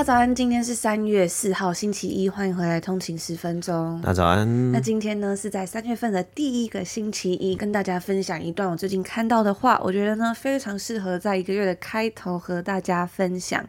家早安，今天是三月四号，星期一，欢迎回来通勤十分钟。大家早安。那今天呢是在三月份的第一个星期一，跟大家分享一段我最近看到的话，我觉得呢非常适合在一个月的开头和大家分享。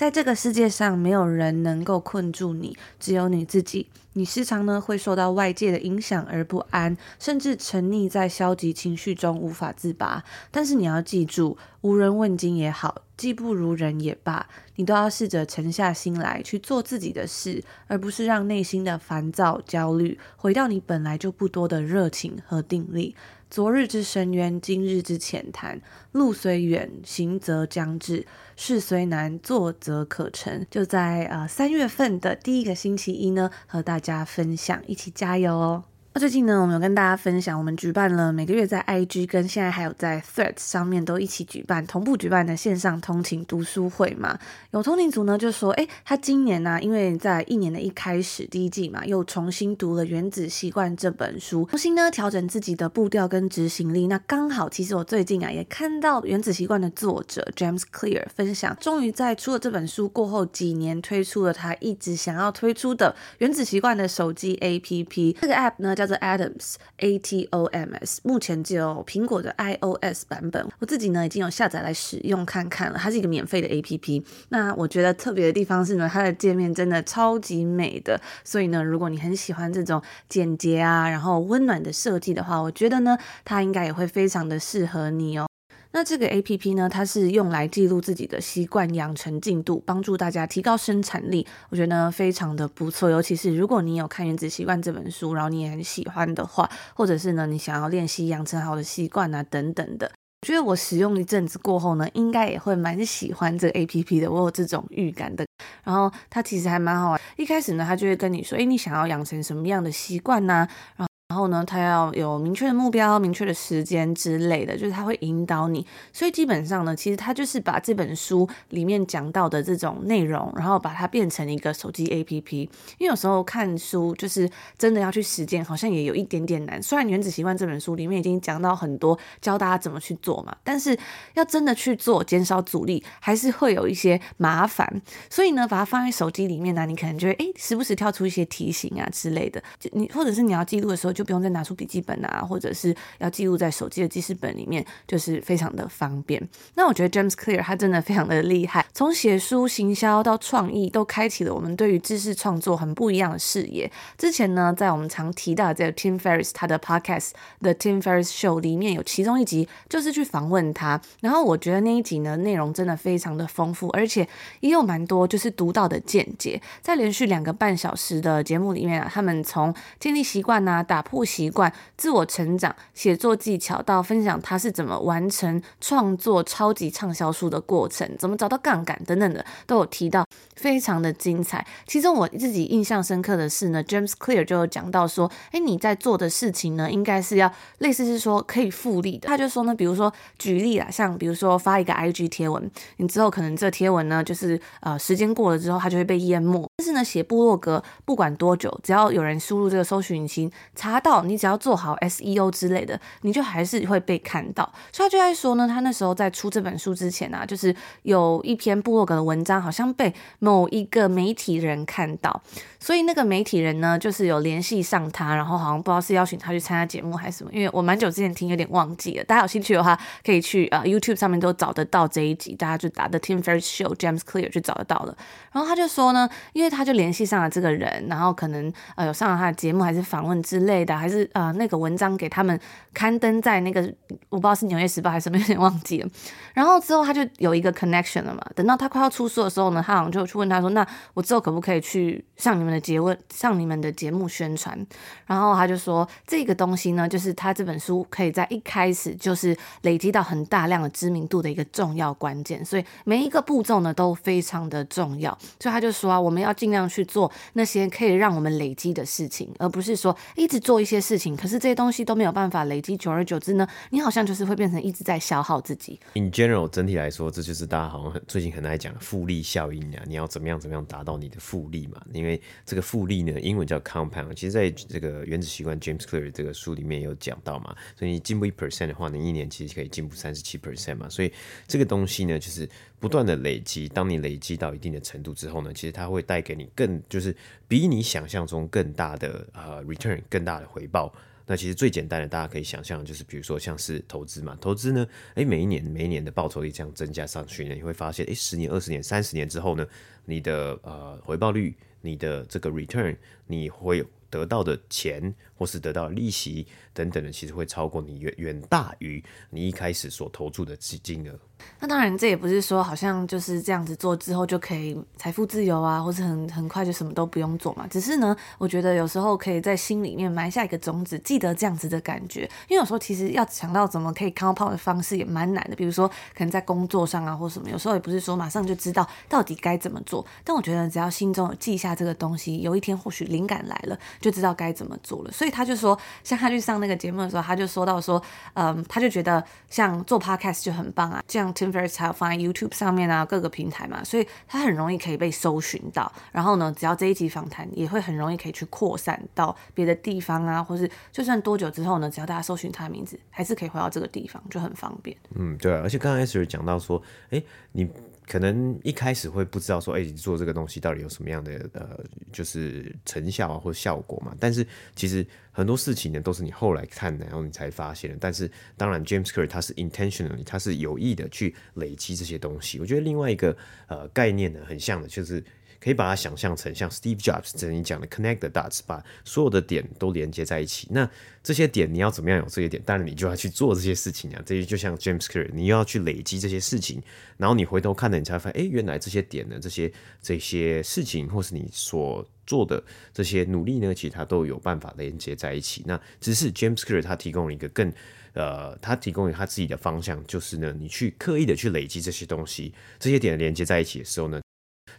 在这个世界上，没有人能够困住你，只有你自己。你时常呢会受到外界的影响而不安，甚至沉溺在消极情绪中无法自拔。但是你要记住，无人问津也好，技不如人也罢，你都要试着沉下心来去做自己的事，而不是让内心的烦躁、焦虑毁掉你本来就不多的热情和定力。昨日之深渊，今日之浅谈。路虽远，行则将至；事虽难，做则可成。就在呃三月份的第一个星期一呢，和大家分享，一起加油哦！那最近呢，我们有跟大家分享，我们举办了每个月在 IG 跟现在还有在 Threads 上面都一起举办同步举办的线上通勤读书会嘛。有通勤族呢就说，诶，他今年呢、啊，因为在一年的一开始第一季嘛，又重新读了《原子习惯》这本书，重新呢调整自己的步调跟执行力。那刚好，其实我最近啊也看到《原子习惯》的作者 James Clear 分享，终于在出了这本书过后几年，推出了他一直想要推出的《原子习惯》的手机 APP。这个 App 呢，叫做 Atoms A T O M S，目前只有苹果的 iOS 版本。我自己呢已经有下载来使用看看了，它是一个免费的 APP。那我觉得特别的地方是呢，它的界面真的超级美的。所以呢，如果你很喜欢这种简洁啊，然后温暖的设计的话，我觉得呢，它应该也会非常的适合你哦。那这个 APP 呢，它是用来记录自己的习惯养成进度，帮助大家提高生产力。我觉得呢非常的不错，尤其是如果你有看《原子习惯》这本书，然后你也很喜欢的话，或者是呢你想要练习养成好的习惯啊等等的，我觉得我使用一阵子过后呢，应该也会蛮喜欢这个 APP 的，我有这种预感的。然后它其实还蛮好玩，一开始呢，它就会跟你说，诶，你想要养成什么样的习惯呢？然后然后呢，他要有明确的目标、明确的时间之类的，就是他会引导你。所以基本上呢，其实他就是把这本书里面讲到的这种内容，然后把它变成一个手机 APP。因为有时候看书就是真的要去实践，好像也有一点点难。虽然《原子习惯》这本书里面已经讲到很多教大家怎么去做嘛，但是要真的去做，减少阻力，还是会有一些麻烦。所以呢，把它放在手机里面呢，你可能就会诶，时不时跳出一些提醒啊之类的。就你或者是你要记录的时候，就不用再拿出笔记本啊，或者是要记录在手机的记事本里面，就是非常的方便。那我觉得 James Clear 他真的非常的厉害，从写书、行销到创意，都开启了我们对于知识创作很不一样的视野。之前呢，在我们常提到的这个 Tim Ferriss 他的 Podcast The Tim Ferriss Show 里面有其中一集就是去访问他，然后我觉得那一集呢内容真的非常的丰富，而且也有蛮多就是独到的见解。在连续两个半小时的节目里面啊，他们从建立习惯啊，打不习惯、自我成长、写作技巧，到分享他是怎么完成创作超级畅销书的过程，怎么找到杠杆等等的，都有提到，非常的精彩。其中我自己印象深刻的是呢，James Clear 就有讲到说，哎，你在做的事情呢，应该是要类似是说可以复利的。他就说呢，比如说举例啦，像比如说发一个 IG 贴文，你之后可能这贴文呢，就是呃时间过了之后，它就会被淹没。是呢，写部落格不管多久，只要有人输入这个搜寻引擎查到。你只要做好 SEO 之类的，你就还是会被看到。所以他就在说呢，他那时候在出这本书之前啊，就是有一篇部落格的文章，好像被某一个媒体人看到，所以那个媒体人呢，就是有联系上他，然后好像不知道是邀请他去参加节目还是什么，因为我蛮久之前听，有点忘记了。大家有兴趣的话，可以去呃 YouTube 上面都找得到这一集，大家就打 The Tim Ferriss Show James Clear 就找得到了。然后他就说呢，因为他就联系上了这个人，然后可能呃有上了他的节目还是访问之类的，还是呃那个文章给他们刊登在那个我不知道是纽约时报还是什么，有点忘记了。然后之后他就有一个 connection 了嘛，等到他快要出书的时候呢，他好像就去问他说：“那我之后可不可以去向你们的节目，上你们的节目宣传？”然后他就说：“这个东西呢，就是他这本书可以在一开始就是累积到很大量的知名度的一个重要关键，所以每一个步骤呢都非常的重要。”所以他就说啊，我们要尽量去做那些可以让我们累积的事情，而不是说一直做一些事情，可是这些东西都没有办法累积，久而久之呢，你好像就是会变成一直在消耗自己。In general，整体来说，这就是大家好像很最近很爱讲的复利效应啊，你要怎么样怎么样达到你的复利嘛？因为这个复利呢，英文叫 compound，其实在这个原子习惯 James Clear 这个书里面有讲到嘛，所以你进步一 percent 的话，呢一年其实可以进步三十七 percent 嘛，所以这个东西呢，就是不断的累积，当你累积到一定的程度之后呢，其实它会带给你更就是比你想象中更大的呃 return，更大的回报。那其实最简单的，大家可以想象，就是比如说像是投资嘛，投资呢，诶，每一年每一年的报酬率这样增加上去呢，你会发现，诶，十年、二十年、三十年之后呢，你的呃回报率，你的这个 return，你会得到的钱或是得到的利息等等的，其实会超过你远远大于你一开始所投注的金金额。那当然，这也不是说好像就是这样子做之后就可以财富自由啊，或是很很快就什么都不用做嘛。只是呢，我觉得有时候可以在心里面埋下一个种子，记得这样子的感觉。因为有时候其实要想到怎么可以靠泡的方式也蛮难的。比如说，可能在工作上啊，或什么，有时候也不是说马上就知道到底该怎么做。但我觉得只要心中有记下这个东西，有一天或许灵感来了，就知道该怎么做了。所以他就说，像他去上那个节目的时候，他就说到说，嗯，他就觉得像做 podcast 就很棒啊，这样。Tim Ferriss 还有放在 YouTube 上面啊，各个平台嘛，所以它很容易可以被搜寻到。然后呢，只要这一集访谈也会很容易可以去扩散到别的地方啊，或是就算多久之后呢，只要大家搜寻他的名字，还是可以回到这个地方，就很方便。嗯，对，而且刚刚 S 讲到说，哎，你。可能一开始会不知道说，哎，你做这个东西到底有什么样的呃，就是成效啊或效果嘛？但是其实很多事情呢，都是你后来看，然后你才发现。但是当然，James Clear 他是 intentionally，他是有意的去累积这些东西。我觉得另外一个呃概念呢，很像的，就是。可以把它想象成像 Steve Jobs 这里讲的 connect the dots，把所有的点都连接在一起。那这些点你要怎么样有这些点？当然你就要去做这些事情啊。这些就像 James Clear，你要去累积这些事情，然后你回头看了，你才发现，哎，原来这些点呢，这些这些事情，或是你所做的这些努力呢，其实它都有办法连接在一起。那只是 James Clear 他提供了一个更呃，他提供了他自己的方向，就是呢，你去刻意的去累积这些东西，这些点连接在一起的时候呢。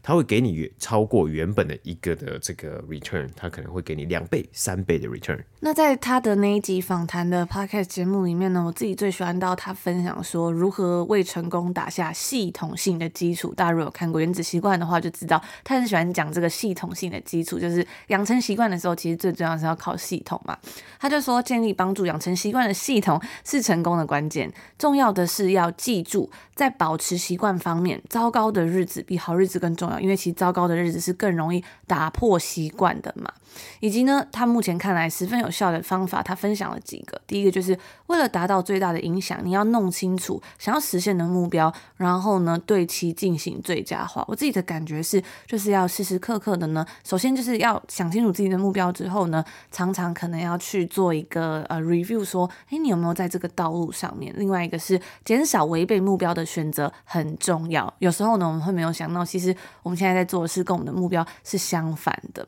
他会给你超过原本的一个的这个 return，他可能会给你两倍、三倍的 return。那在他的那一集访谈的 podcast 节目里面呢，我自己最喜欢到他分享说如何为成功打下系统性的基础。大家如果有看过《原子习惯》的话，就知道他很喜欢讲这个系统性的基础，就是养成习惯的时候，其实最重要是要靠系统嘛。他就说，建立帮助养成习惯的系统是成功的关键。重要的是要记住，在保持习惯方面，糟糕的日子比好日子更重要。因为其实糟糕的日子是更容易打破习惯的嘛，以及呢，他目前看来十分有效的方法，他分享了几个。第一个就是为了达到最大的影响，你要弄清楚想要实现的目标，然后呢，对其进行最佳化。我自己的感觉是，就是要时时刻刻的呢，首先就是要想清楚自己的目标之后呢，常常可能要去做一个呃 review，说，诶，你有没有在这个道路上面？另外一个是减少违背目标的选择很重要。有时候呢，我们会没有想到，其实我们现在在做的事跟我们的目标是相反的。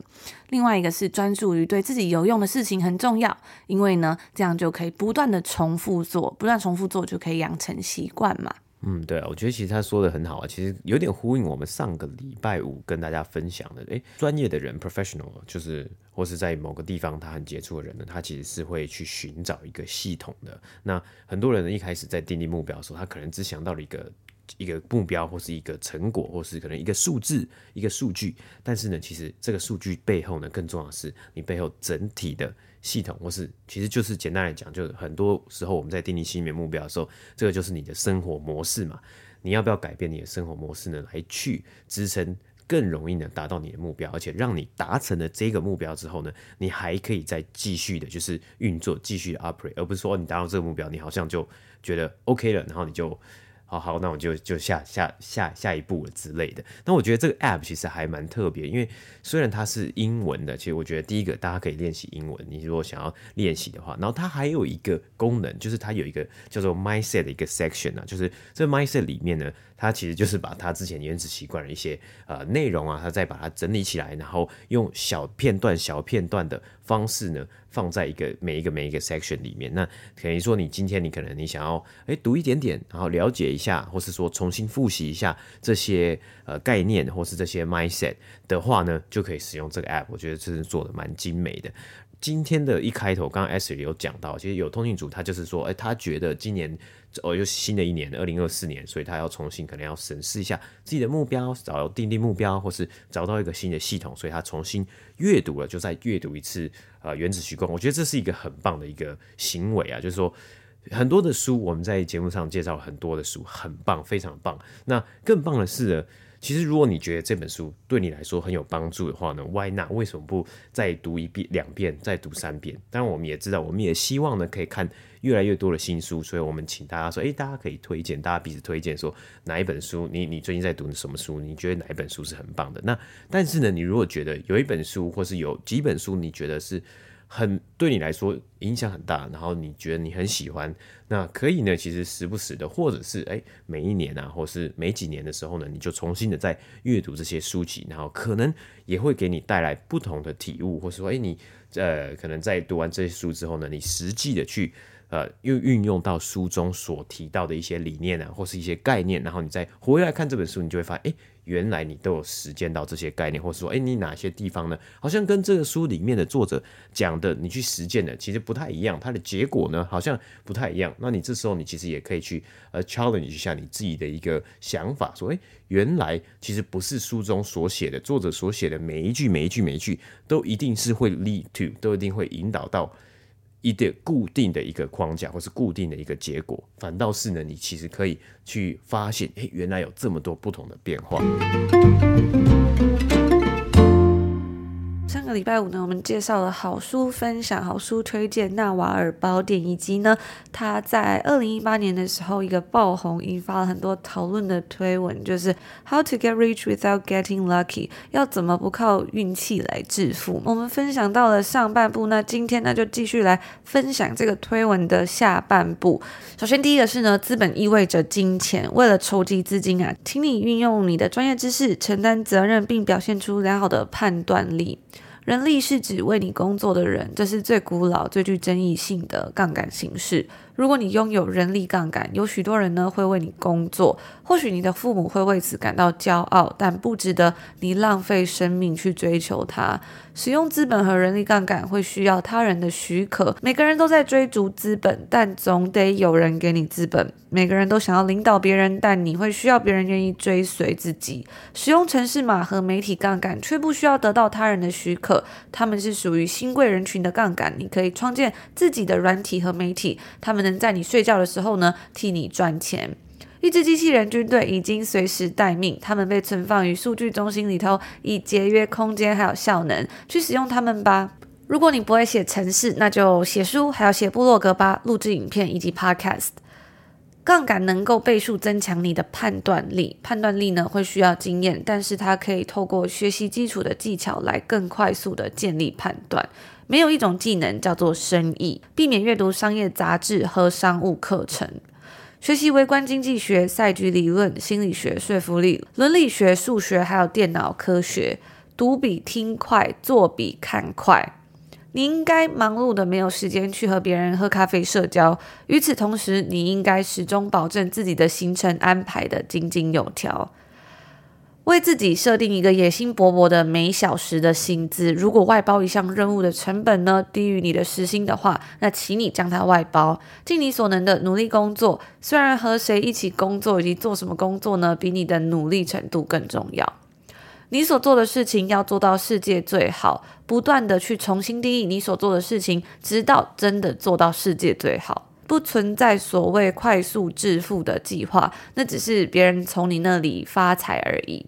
另外一个是专注于对自己有用的事情很重要，因为呢，这样就可以不断的重复做，不断重复做就可以养成习惯嘛。嗯，对啊，我觉得其实他说的很好啊，其实有点呼应我们上个礼拜五跟大家分享的，诶，专业的人 professional 就是或是在某个地方他很杰出的人呢，他其实是会去寻找一个系统的。那很多人呢，一开始在订立目标的时候，他可能只想到了一个。一个目标，或是一个成果，或是可能一个数字、一个数据，但是呢，其实这个数据背后呢，更重要的是你背后整体的系统，或是其实就是简单来讲，就是很多时候我们在定立心里面目标的时候，这个就是你的生活模式嘛。你要不要改变你的生活模式呢？来去支撑更容易的达到你的目标，而且让你达成了这个目标之后呢，你还可以再继续的，就是运作，继续的 operate，而不是说你达到这个目标，你好像就觉得 OK 了，然后你就。好好，那我就就下下下下一步了之类的。那我觉得这个 app 其实还蛮特别，因为虽然它是英文的，其实我觉得第一个大家可以练习英文。你如果想要练习的话，然后它还有一个功能，就是它有一个叫做 mindset 的一个 section 啊，就是这 mindset 里面呢，它其实就是把它之前原子习惯的一些呃内容啊，它再把它整理起来，然后用小片段、小片段的方式呢。放在一个每一个每一个 section 里面，那可以说你今天你可能你想要诶读一点点，然后了解一下，或是说重新复习一下这些呃概念，或是这些 mindset 的话呢，就可以使用这个 app。我觉得这是做的蛮精美的。今天的一开头，刚刚 Ashley 有讲到，其实有通讯组他就是说，哎，他觉得今年哦又新的一年，二零二四年，所以他要重新可能要审视一下自己的目标，找定定目标，或是找到一个新的系统，所以他重新阅读了，就再阅读一次呃《原子虚构》。我觉得这是一个很棒的一个行为啊，就是说很多的书我们在节目上介绍很多的书，很棒，非常棒。那更棒的是呢。其实，如果你觉得这本书对你来说很有帮助的话呢，Why not？为什么不再读一遍、两遍，再读三遍？当然，我们也知道，我们也希望呢，可以看越来越多的新书。所以，我们请大家说，诶，大家可以推荐，大家彼此推荐，说哪一本书，你你最近在读什么书？你觉得哪一本书是很棒的？那但是呢，你如果觉得有一本书，或是有几本书，你觉得是。很对你来说影响很大，然后你觉得你很喜欢，那可以呢，其实时不时的，或者是诶，每一年啊，或是每几年的时候呢，你就重新的再阅读这些书籍，然后可能也会给你带来不同的体悟，或是说，诶，你呃，可能在读完这些书之后呢，你实际的去。呃，又运用到书中所提到的一些理念啊，或是一些概念，然后你再回来看这本书，你就会发现，哎，原来你都有实践到这些概念，或是说，哎，你哪些地方呢，好像跟这个书里面的作者讲的，你去实践的其实不太一样，它的结果呢，好像不太一样。那你这时候，你其实也可以去呃 challenge 一下你自己的一个想法，说，哎，原来其实不是书中所写的，作者所写的每一句、每一句、每一句，都一定是会 lead to，都一定会引导到。一个固定的一个框架，或是固定的一个结果，反倒是呢，你其实可以去发现，诶，原来有这么多不同的变化。上个礼拜五呢，我们介绍了好书分享、好书推荐《纳瓦尔宝典》，以及呢，他在二零一八年的时候一个爆红、引发了很多讨论的推文，就是 How to get rich without getting lucky，要怎么不靠运气来致富？我们分享到了上半部，那今天呢，就继续来分享这个推文的下半部。首先，第一个是呢，资本意味着金钱，为了筹集资金啊，请你运用你的专业知识，承担责任，并表现出良好的判断力。人力是指为你工作的人，这是最古老、最具争议性的杠杆形式。如果你拥有人力杠杆，有许多人呢会为你工作，或许你的父母会为此感到骄傲，但不值得你浪费生命去追求它。使用资本和人力杠杆会需要他人的许可。每个人都在追逐资本，但总得有人给你资本。每个人都想要领导别人，但你会需要别人愿意追随自己。使用城市码和媒体杠杆却不需要得到他人的许可，他们是属于新贵人群的杠杆。你可以创建自己的软体和媒体，他们能在你睡觉的时候呢替你赚钱。一支机器人军队已经随时待命，他们被存放于数据中心里头，以节约空间还有效能。去使用它们吧。如果你不会写程式，那就写书，还要写部落格吧，录制影片以及 podcast。杠杆能够倍数增强你的判断力，判断力呢会需要经验，但是它可以透过学习基础的技巧来更快速的建立判断。没有一种技能叫做生意，避免阅读商业杂志和商务课程，学习微观经济学、赛局理论、心理学、说服力、伦理学、数学，还有电脑科学。读比听快，做比看快。你应该忙碌的没有时间去和别人喝咖啡社交。与此同时，你应该始终保证自己的行程安排的井井有条。为自己设定一个野心勃勃的每小时的薪资。如果外包一项任务的成本呢，低于你的时薪的话，那请你将它外包，尽你所能的努力工作。虽然和谁一起工作以及做什么工作呢，比你的努力程度更重要。你所做的事情要做到世界最好，不断地去重新定义你所做的事情，直到真的做到世界最好。不存在所谓快速致富的计划，那只是别人从你那里发财而已。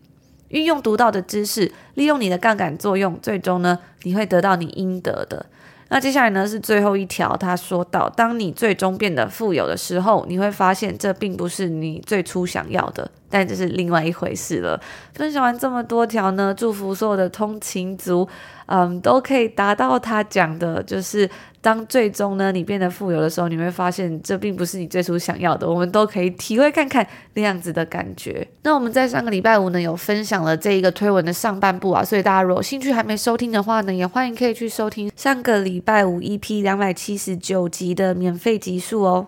运用独到的知识，利用你的杠杆作用，最终呢，你会得到你应得的。那接下来呢，是最后一条，他说到，当你最终变得富有的时候，你会发现这并不是你最初想要的。但这是另外一回事了。分享完这么多条呢，祝福所有的通勤族，嗯，都可以达到他讲的，就是当最终呢你变得富有的时候，你会发现这并不是你最初想要的。我们都可以体会看看那样子的感觉。那我们在上个礼拜五呢有分享了这一个推文的上半部啊，所以大家如果兴趣还没收听的话呢，也欢迎可以去收听上个礼拜五 EP 两百七十九集的免费集数哦。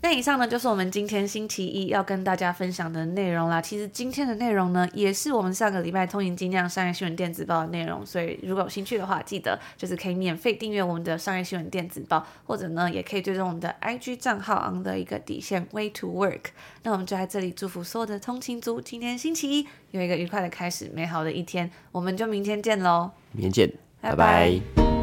那以上呢，就是我们今天星期一要跟大家分享的内容啦。其实今天的内容呢，也是我们上个礼拜通勤精酿商业新闻电子报的内容。所以如果有兴趣的话，记得就是可以免费订阅我们的商业新闻电子报，或者呢，也可以追踪我们的 IG 账号 on 的一个底线 Way to Work。那我们就在这里祝福所有的通勤族，今天星期一有一个愉快的开始，美好的一天。我们就明天见喽，明天见，拜拜。拜拜。